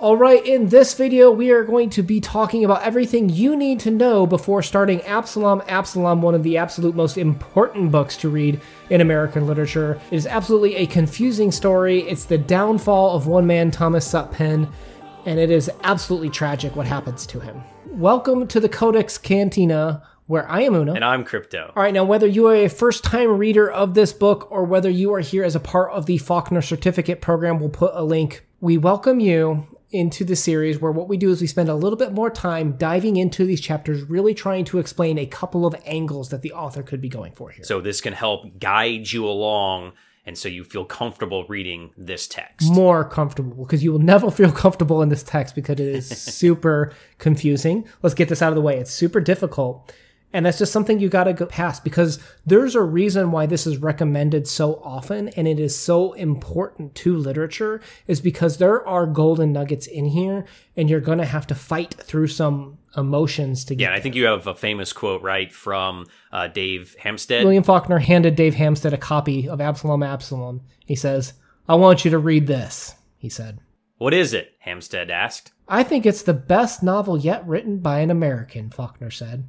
All right, in this video, we are going to be talking about everything you need to know before starting Absalom Absalom, one of the absolute most important books to read in American literature. It is absolutely a confusing story. It's the downfall of one man, Thomas Sutpen, and it is absolutely tragic what happens to him. Welcome to the Codex Cantina, where I am Una. And I'm Crypto. All right, now whether you are a first time reader of this book or whether you are here as a part of the Faulkner Certificate program, we'll put a link. We welcome you into the series where what we do is we spend a little bit more time diving into these chapters, really trying to explain a couple of angles that the author could be going for here. So this can help guide you along and so you feel comfortable reading this text. More comfortable because you will never feel comfortable in this text because it is super confusing. Let's get this out of the way. It's super difficult. And that's just something you got to go past because there's a reason why this is recommended so often and it is so important to literature is because there are golden nuggets in here and you're going to have to fight through some emotions to get. Yeah, I think you have a famous quote, right, from uh, Dave Hempstead. William Faulkner handed Dave Hempstead a copy of Absalom Absalom. He says, I want you to read this, he said. What is it? Hempstead asked. I think it's the best novel yet written by an American, Faulkner said.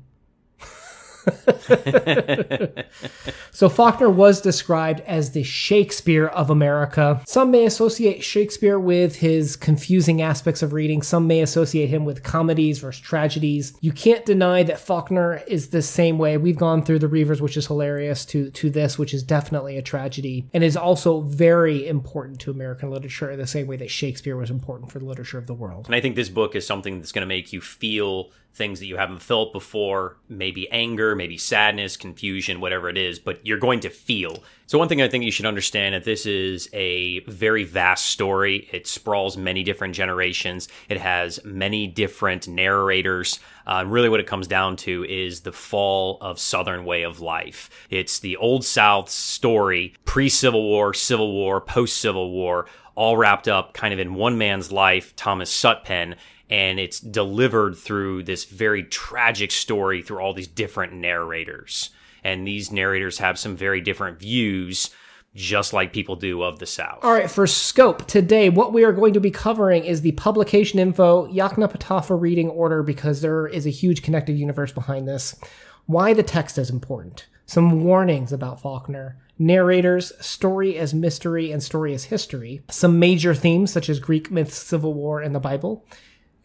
so Faulkner was described as the Shakespeare of America. Some may associate Shakespeare with his confusing aspects of reading. Some may associate him with comedies versus tragedies. You can't deny that Faulkner is the same way. We've gone through the Reivers, which is hilarious, to to this, which is definitely a tragedy, and is also very important to American literature in the same way that Shakespeare was important for the literature of the world. And I think this book is something that's going to make you feel things that you haven't felt before, maybe anger, maybe sadness, confusion, whatever it is, but you're going to feel. So, one thing I think you should understand that this is a very vast story. It sprawls many different generations, it has many different narrators. Uh, really, what it comes down to is the fall of Southern way of life. It's the Old South story, pre Civil War, Civil War, post Civil War, all wrapped up kind of in one man's life, Thomas Sutpen and it's delivered through this very tragic story through all these different narrators. And these narrators have some very different views, just like people do of the South. All right, for scope, today what we are going to be covering is the publication info, Yoknapatawpha reading order, because there is a huge connected universe behind this. Why the text is important. Some warnings about Faulkner narrators, story as mystery, and story as history. Some major themes such as Greek myths, Civil War, and the Bible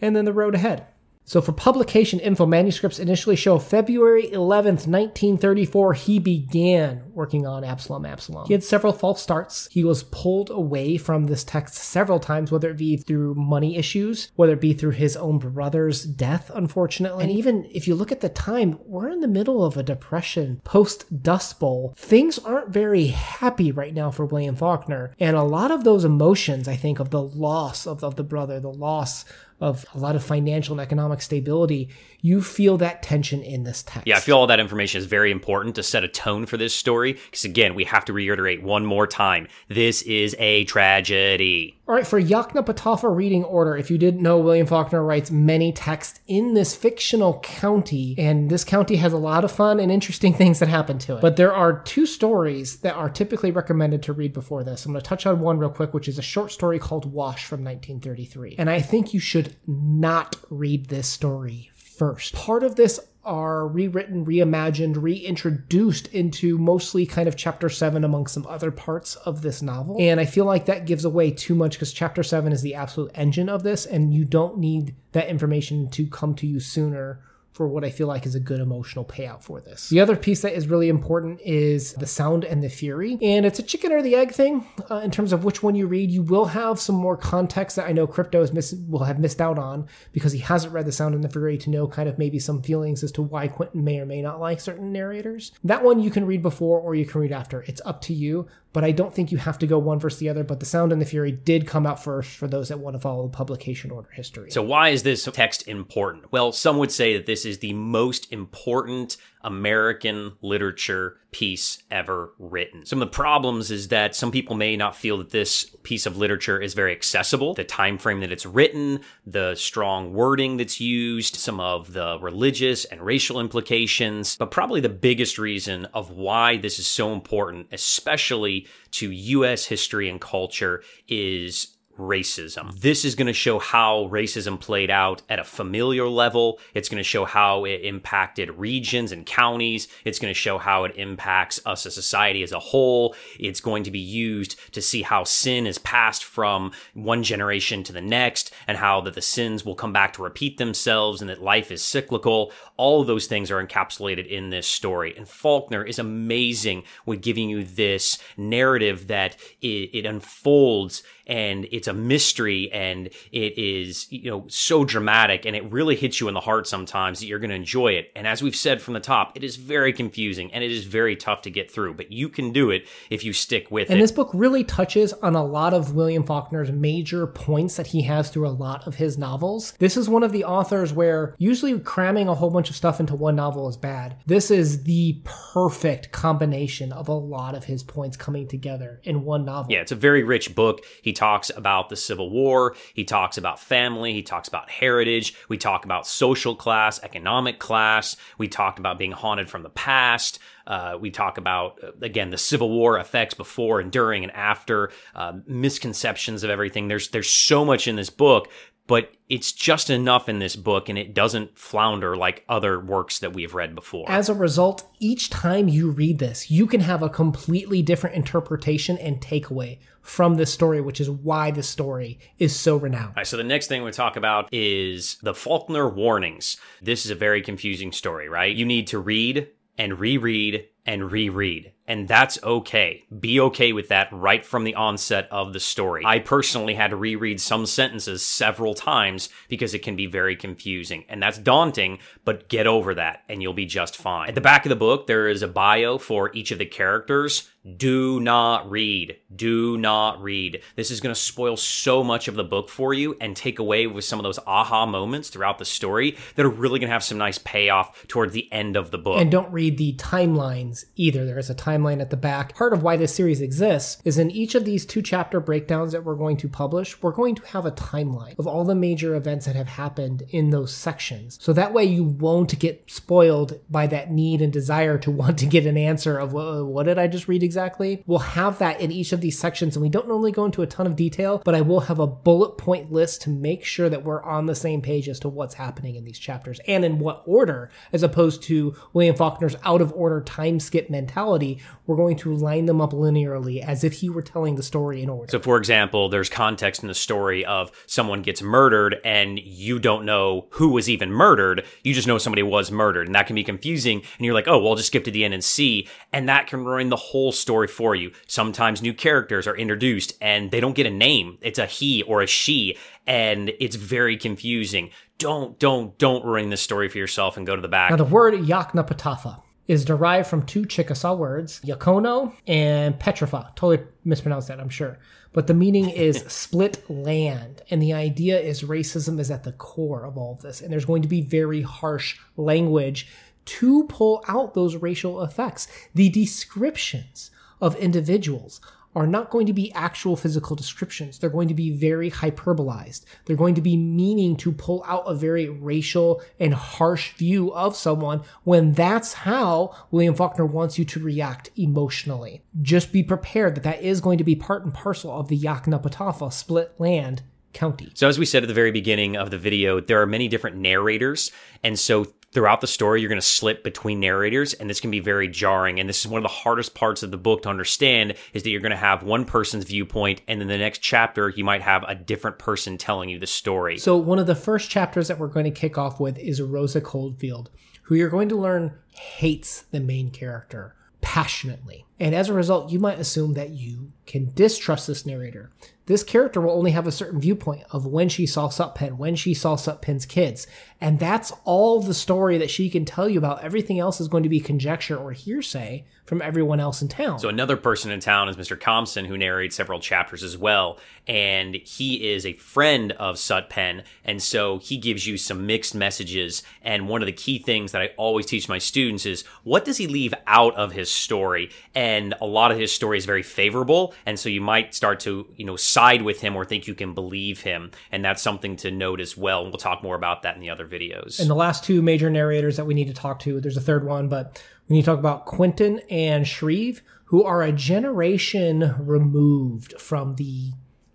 and then the road ahead. So for publication info, manuscripts initially show February 11th, 1934, he began working on Absalom Absalom. He had several false starts. He was pulled away from this text several times, whether it be through money issues, whether it be through his own brother's death, unfortunately. And even if you look at the time, we're in the middle of a depression post Dust Bowl. Things aren't very happy right now for William Faulkner. And a lot of those emotions, I think, of the loss of, of the brother, the loss of a lot of financial and economic stability, you feel that tension in this text. Yeah, I feel all that information is very important to set a tone for this story. Because again, we have to reiterate one more time this is a tragedy. All right, for Yoknapatawpha reading order, if you didn't know, William Faulkner writes many texts in this fictional county, and this county has a lot of fun and interesting things that happen to it. But there are two stories that are typically recommended to read before this. I'm going to touch on one real quick, which is a short story called Wash from 1933. And I think you should not read this story first. Part of this are rewritten, reimagined, reintroduced into mostly kind of chapter 7 among some other parts of this novel. And I feel like that gives away too much because chapter 7 is the absolute engine of this, and you don't need that information to come to you sooner for what I feel like is a good emotional payout for this. The other piece that is really important is the sound and the fury. And it's a chicken or the egg thing uh, in terms of which one you read. You will have some more context that I know Crypto is miss- will have missed out on because he hasn't read the sound and the fury to know kind of maybe some feelings as to why Quentin may or may not like certain narrators. That one you can read before or you can read after. It's up to you but I don't think you have to go one versus the other. But The Sound and the Fury did come out first for those that want to follow the publication order history. So, why is this text important? Well, some would say that this is the most important American literature piece ever written. Some of the problems is that some people may not feel that this piece of literature is very accessible. The time frame that it's written, the strong wording that's used, some of the religious and racial implications, but probably the biggest reason of why this is so important, especially to US history and culture, is racism. This is going to show how racism played out at a familiar level. It's going to show how it impacted regions and counties. It's going to show how it impacts us as society as a whole. It's going to be used to see how sin is passed from one generation to the next and how that the sins will come back to repeat themselves and that life is cyclical. All of those things are encapsulated in this story. And Faulkner is amazing with giving you this narrative that it, it unfolds and it's a mystery and it is you know so dramatic and it really hits you in the heart sometimes that you're going to enjoy it. And as we've said from the top it is very confusing and it is very tough to get through but you can do it if you stick with and it. And this book really touches on a lot of william faulkner's major points that he has through a lot of his novels. This is one of the authors where usually cramming a whole bunch of stuff into one novel is bad. This is the perfect combination of a lot of his points coming together in one novel. Yeah it's a very rich book. He talks about the Civil War. He talks about family. He talks about heritage. We talk about social class, economic class. We talked about being haunted from the past. Uh, we talk about, uh, again, the Civil War effects before and during and after, uh, misconceptions of everything. There's, there's so much in this book, but it's just enough in this book and it doesn't flounder like other works that we've read before. As a result, each time you read this, you can have a completely different interpretation and takeaway from this story, which is why the story is so renowned. All right, so the next thing we talk about is the Faulkner warnings. This is a very confusing story, right? You need to read and reread and reread. And that's okay. Be okay with that right from the onset of the story. I personally had to reread some sentences several times because it can be very confusing. And that's daunting, but get over that and you'll be just fine. At the back of the book, there is a bio for each of the characters. Do not read. Do not read. This is going to spoil so much of the book for you and take away with some of those aha moments throughout the story that are really going to have some nice payoff towards the end of the book. And don't read the timelines either. There is a timeline at the back. Part of why this series exists is in each of these two chapter breakdowns that we're going to publish, we're going to have a timeline of all the major events that have happened in those sections. So that way you won't get spoiled by that need and desire to want to get an answer of what did I just read exactly? We'll have that in each of these sections and we don't normally go into a ton of detail, but I will have a bullet point list to make sure that we're on the same page as to what's happening in these chapters and in what order, as opposed to William Faulkner's out of order time skip mentality. We're going to line them up linearly as if he were telling the story in order. So, for example, there's context in the story of someone gets murdered and you don't know who was even murdered. You just know somebody was murdered. And that can be confusing. And you're like, oh, well, I'll just skip to the end and see. And that can ruin the whole story for you. Sometimes new characters are introduced and they don't get a name. It's a he or a she. And it's very confusing. Don't, don't, don't ruin this story for yourself and go to the back. Now, the word Yoknapatawpha is derived from two Chickasaw words, Yakono and Petrafa. Totally mispronounced that, I'm sure. But the meaning is split land. And the idea is racism is at the core of all of this. And there's going to be very harsh language to pull out those racial effects. The descriptions of individuals are not going to be actual physical descriptions. They're going to be very hyperbolized. They're going to be meaning to pull out a very racial and harsh view of someone when that's how William Faulkner wants you to react emotionally. Just be prepared that that is going to be part and parcel of the Yoknapatawpha split land county. So, as we said at the very beginning of the video, there are many different narrators. And so, throughout the story, you're going to slip between narrators, and this can be very jarring. And this is one of the hardest parts of the book to understand is that you're going to have one person's viewpoint, and then the next chapter, you might have a different person telling you the story. So, one of the first chapters that we're going to kick off with is Rosa Coldfield, who you're going to learn hates the main character passionately. And as a result, you might assume that you can distrust this narrator. This character will only have a certain viewpoint of when she saw Sutpen, when she saw Sutpen's kids. And that's all the story that she can tell you about. Everything else is going to be conjecture or hearsay from everyone else in town. So another person in town is Mr. Compson, who narrates several chapters as well, and he is a friend of Sutpen, and so he gives you some mixed messages. And one of the key things that I always teach my students is what does he leave out of his story? And a lot of his story is very favorable, and so you might start to you know side with him or think you can believe him, and that's something to note as well. And we'll talk more about that in the other videos. And the last two major narrators that we need to talk to, there's a third one, but we need to talk about Quentin and Shreve, who are a generation removed from the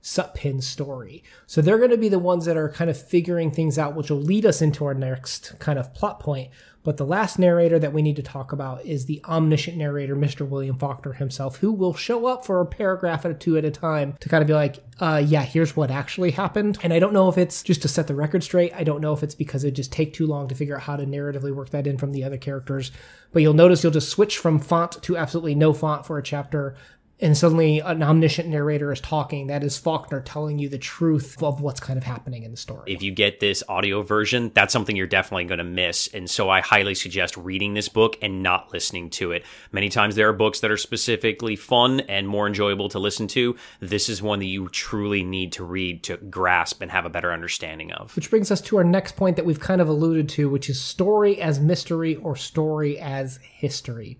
Sutpen's story. So they're going to be the ones that are kind of figuring things out, which will lead us into our next kind of plot point. But the last narrator that we need to talk about is the omniscient narrator, Mr. William Faulkner himself, who will show up for a paragraph a two at a time to kind of be like, uh, yeah, here's what actually happened. And I don't know if it's just to set the record straight. I don't know if it's because it just take too long to figure out how to narratively work that in from the other characters. But you'll notice you'll just switch from font to absolutely no font for a chapter and suddenly an omniscient narrator is talking. That is Faulkner telling you the truth of what's kind of happening in the story. If you get this audio version, that's something you're definitely going to miss. And so I highly suggest reading this book and not listening to it. Many times there are books that are specifically fun and more enjoyable to listen to. This is one that you truly need to read to grasp and have a better understanding of. Which brings us to our next point that we've kind of alluded to, which is story as mystery or story as history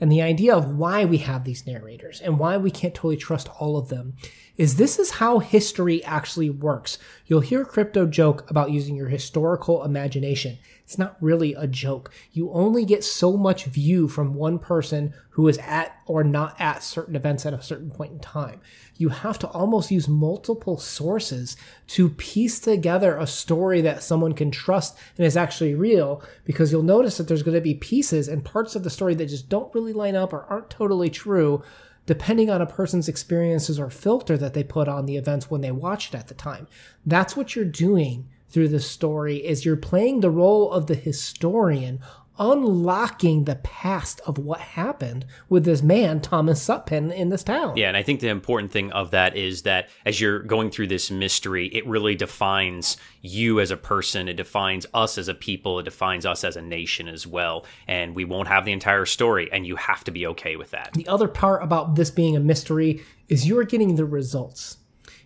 and the idea of why we have these narrators and why we can't totally trust all of them is this is how history actually works. You'll hear crypto joke about using your historical imagination. It's not really a joke. You only get so much view from one person who is at or not at certain events at a certain point in time. You have to almost use multiple sources to piece together a story that someone can trust and is actually real because you'll notice that there's going to be pieces and parts of the story that just don't really line up or aren't totally true depending on a person's experiences or filter that they put on the events when they watched at the time. That's what you're doing through the story is you're playing the role of the historian unlocking the past of what happened with this man, Thomas Sutpen, in this town. Yeah, and I think the important thing of that is that as you're going through this mystery, it really defines you as a person, it defines us as a people, it defines us as a nation as well. And we won't have the entire story, and you have to be okay with that. The other part about this being a mystery is you're getting the results.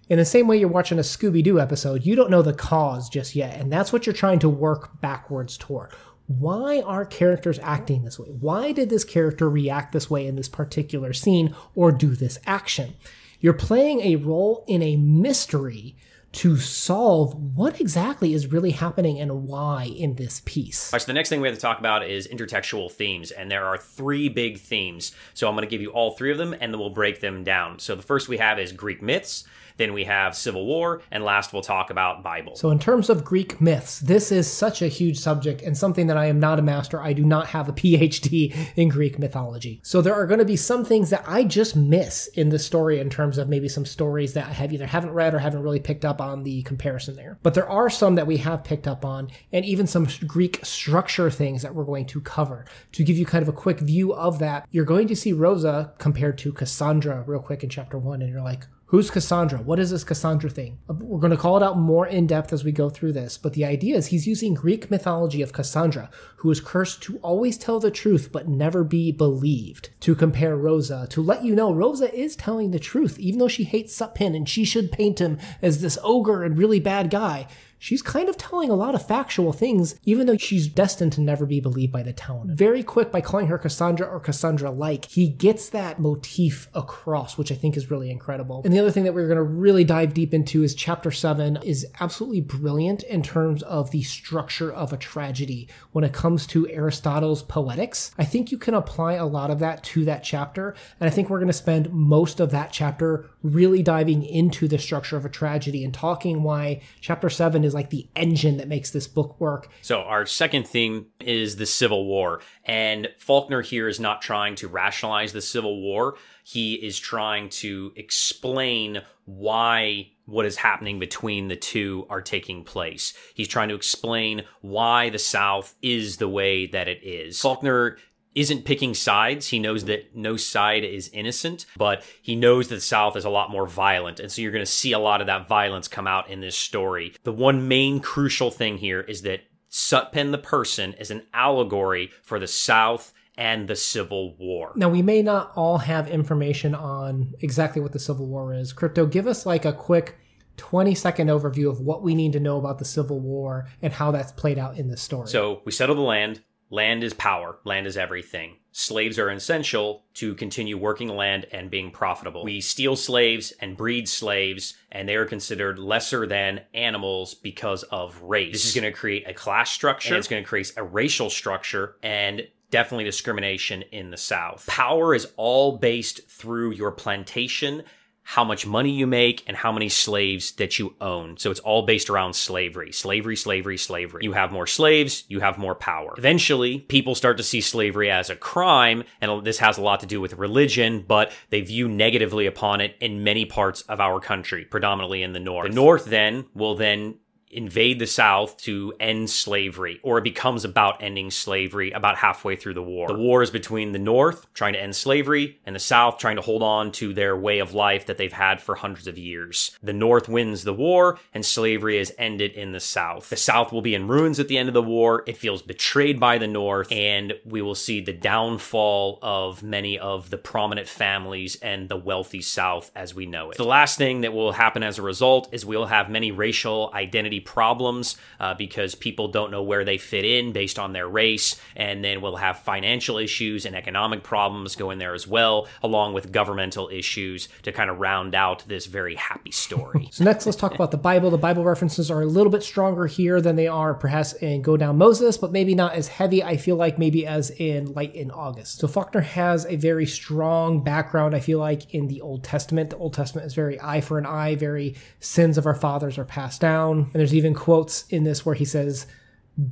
In the same way you're watching a Scooby Doo episode, you don't know the cause just yet, and that's what you're trying to work backwards toward why are characters acting this way? Why did this character react this way in this particular scene or do this action? You're playing a role in a mystery to solve what exactly is really happening and why in this piece. All right, so the next thing we have to talk about is intertextual themes, and there are three big themes. So I'm going to give you all three of them, and then we'll break them down. So the first we have is Greek myths. Then we have Civil War, and last we'll talk about Bible. So, in terms of Greek myths, this is such a huge subject and something that I am not a master. I do not have a PhD in Greek mythology. So, there are going to be some things that I just miss in the story in terms of maybe some stories that I have either haven't read or haven't really picked up on the comparison there. But there are some that we have picked up on, and even some Greek structure things that we're going to cover. To give you kind of a quick view of that, you're going to see Rosa compared to Cassandra real quick in chapter one, and you're like, Who's Cassandra? What is this Cassandra thing? Uh, we're going to call it out more in depth as we go through this, but the idea is he's using Greek mythology of Cassandra, who is cursed to always tell the truth but never be believed, to compare Rosa, to let you know Rosa is telling the truth, even though she hates Sutpen and she should paint him as this ogre and really bad guy she's kind of telling a lot of factual things, even though she's destined to never be believed by the town. Very quick by calling her Cassandra or Cassandra like, he gets that motif across, which I think is really incredible. And the other thing that we're going to really dive deep into is chapter seven is absolutely brilliant in terms of the structure of a tragedy. When it comes to Aristotle's poetics, I think you can apply a lot of that to that chapter. And I think we're going to spend most of that chapter really diving into the structure of a tragedy and talking why chapter seven is like the engine that makes this book work. So our second theme is the Civil War. And Faulkner here is not trying to rationalize the Civil War. He is trying to explain why what is happening between the two are taking place. He's trying to explain why the South is the way that it is. Faulkner isn't picking sides. He knows that no side is innocent, but he knows that the South is a lot more violent. And so you're going to see a lot of that violence come out in this story. The one main crucial thing here is that Sutpen the person is an allegory for the South and the Civil War. Now, we may not all have information on exactly what the Civil War is. Crypto, give us like a quick 20 second overview of what we need to know about the Civil War and how that's played out in the story. So, we settle the land. Land is power. Land is everything. Slaves are essential to continue working land and being profitable. We steal slaves and breed slaves, and they are considered lesser than animals because of race. This is going to create a class structure. it's going to create a racial structure and definitely discrimination in the South. Power is all based through your plantation how much money you make and how many slaves that you own. So it's all based around slavery. Slavery, slavery, slavery. You have more slaves, you have more power. Eventually, people start to see slavery as a crime, and this has a lot to do with religion, but they view negatively upon it in many parts of our country, predominantly in the North. The North then will then invade the South to end slavery, or it becomes about ending slavery about halfway through the war. The war is between the North trying to end slavery and the South trying to hold on to their way of life that they've had for hundreds of years. The North wins the war and slavery is ended in the South. The South will be in ruins at the end of the war. It feels betrayed by the North, and we will see the downfall of many of the prominent families and the wealthy South as we know it. The last thing that will happen as a result is we'll have many racial identity problems uh, because people don't know where they fit in based on their race. And then we'll have financial issues and economic problems go in there as well, along with governmental issues to kind of round out this very happy story. so, next, let's talk about the Bible. The Bible references are a little bit stronger here than they are perhaps in Go Down Moses, but maybe not as heavy, I feel like, maybe as in Light in August. So, Faulkner has a very strong background, I feel like, in the Old Testament. The Old Testament is very eye for an eye, very sins of our fathers are passed down. And there's even quotes in this where he says,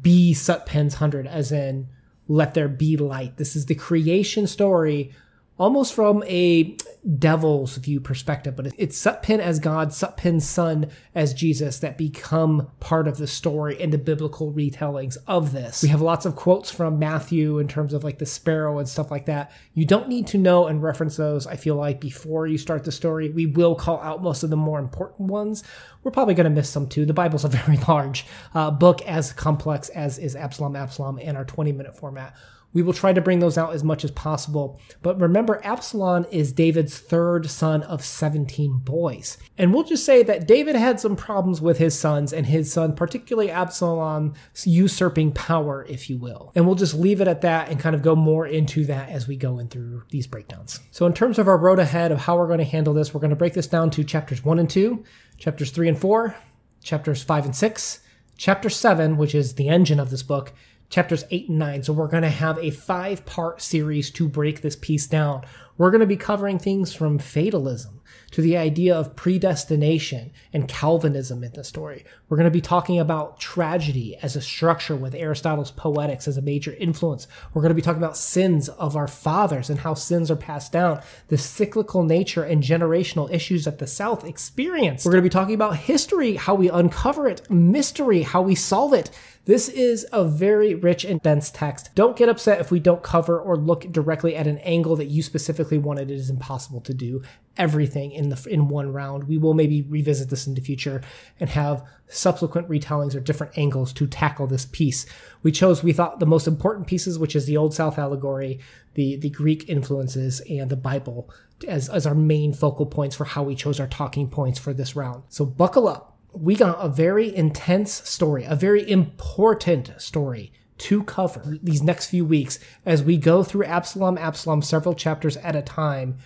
Be Sutpen's hundred, as in, let there be light. This is the creation story almost from a devil's view perspective, but it's Sutpen as God, Sutpen's son as Jesus that become part of the story and the biblical retellings of this. We have lots of quotes from Matthew in terms of like the sparrow and stuff like that. You don't need to know and reference those, I feel like, before you start the story. We will call out most of the more important ones. We're probably going to miss some too. The Bible's a very large uh, book, as complex as is Absalom, Absalom, and our 20 minute format. We will try to bring those out as much as possible. But remember, Absalom is David's third son of 17 boys. And we'll just say that David had some problems with his sons and his son, particularly Absalom, usurping power, if you will. And we'll just leave it at that and kind of go more into that as we go in through these breakdowns. So, in terms of our road ahead of how we're going to handle this, we're going to break this down to chapters 1 and 2, chapters 3 and 4, chapters 5 and 6, chapter 7, which is the engine of this book, chapters 8 and 9. So we're going to have a five part series to break this piece down. We're going to be covering things from fatalism to the idea of predestination and Calvinism in the story. We're going to be talking about tragedy as a structure with Aristotle's Poetics as a major influence. We're going to be talking about sins of our fathers and how sins are passed down, the cyclical nature and generational issues that the South experienced. We're going to be talking about history, how we uncover it, mystery, how we solve it, this is a very rich and dense text. Don't get upset if we don't cover or look directly at an angle that you specifically wanted. It is impossible to do everything in the in one round. We will maybe revisit this in the future and have subsequent retellings or different angles to tackle this piece. We chose we thought the most important pieces, which is the Old South allegory, the the Greek influences, and the Bible as as our main focal points for how we chose our talking points for this round. So buckle up we got a very intense story, a very important story to cover these next few weeks as we go through Absalom, Absalom several chapters at a time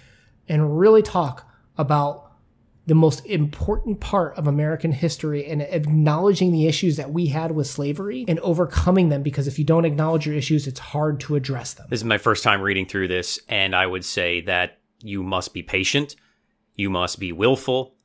and really talk about the most important part of American history and acknowledging the issues that we had with slavery and overcoming them because if you don't acknowledge your issues, it's hard to address them. This is my first time reading through this, and I would say that you must be patient, you must be willful,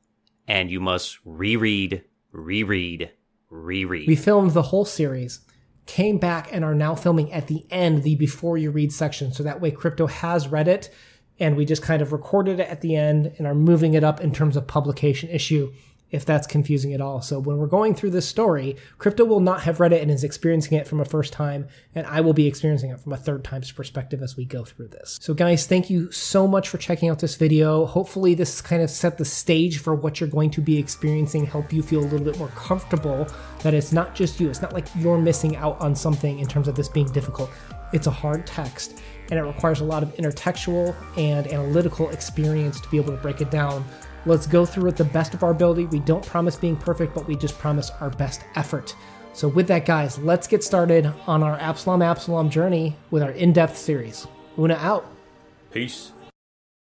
and you must reread, reread, reread. We filmed the whole series, came back, and are now filming at the end the before you read section. So that way, Crypto has read it, and we just kind of recorded it at the end and are moving it up in terms of publication issue if that's confusing at all. So when we're going through this story, Crypto will not have read it and is experiencing it from a first time, and I will be experiencing it from a third time's perspective as we go through this. So guys, thank you so much for checking out this video. Hopefully this kind of set the stage for what you're going to be experiencing, help you feel a little bit more comfortable that it's not just you. It's not like you're missing out on something in terms of this being difficult. It's a hard text and it requires a lot of intertextual and analytical experience to be able to break it down Let's go through it the best of our ability. We don't promise being perfect, but we just promise our best effort. So, with that, guys, let's get started on our Absalom Absalom journey with our in depth series. Una out. Peace.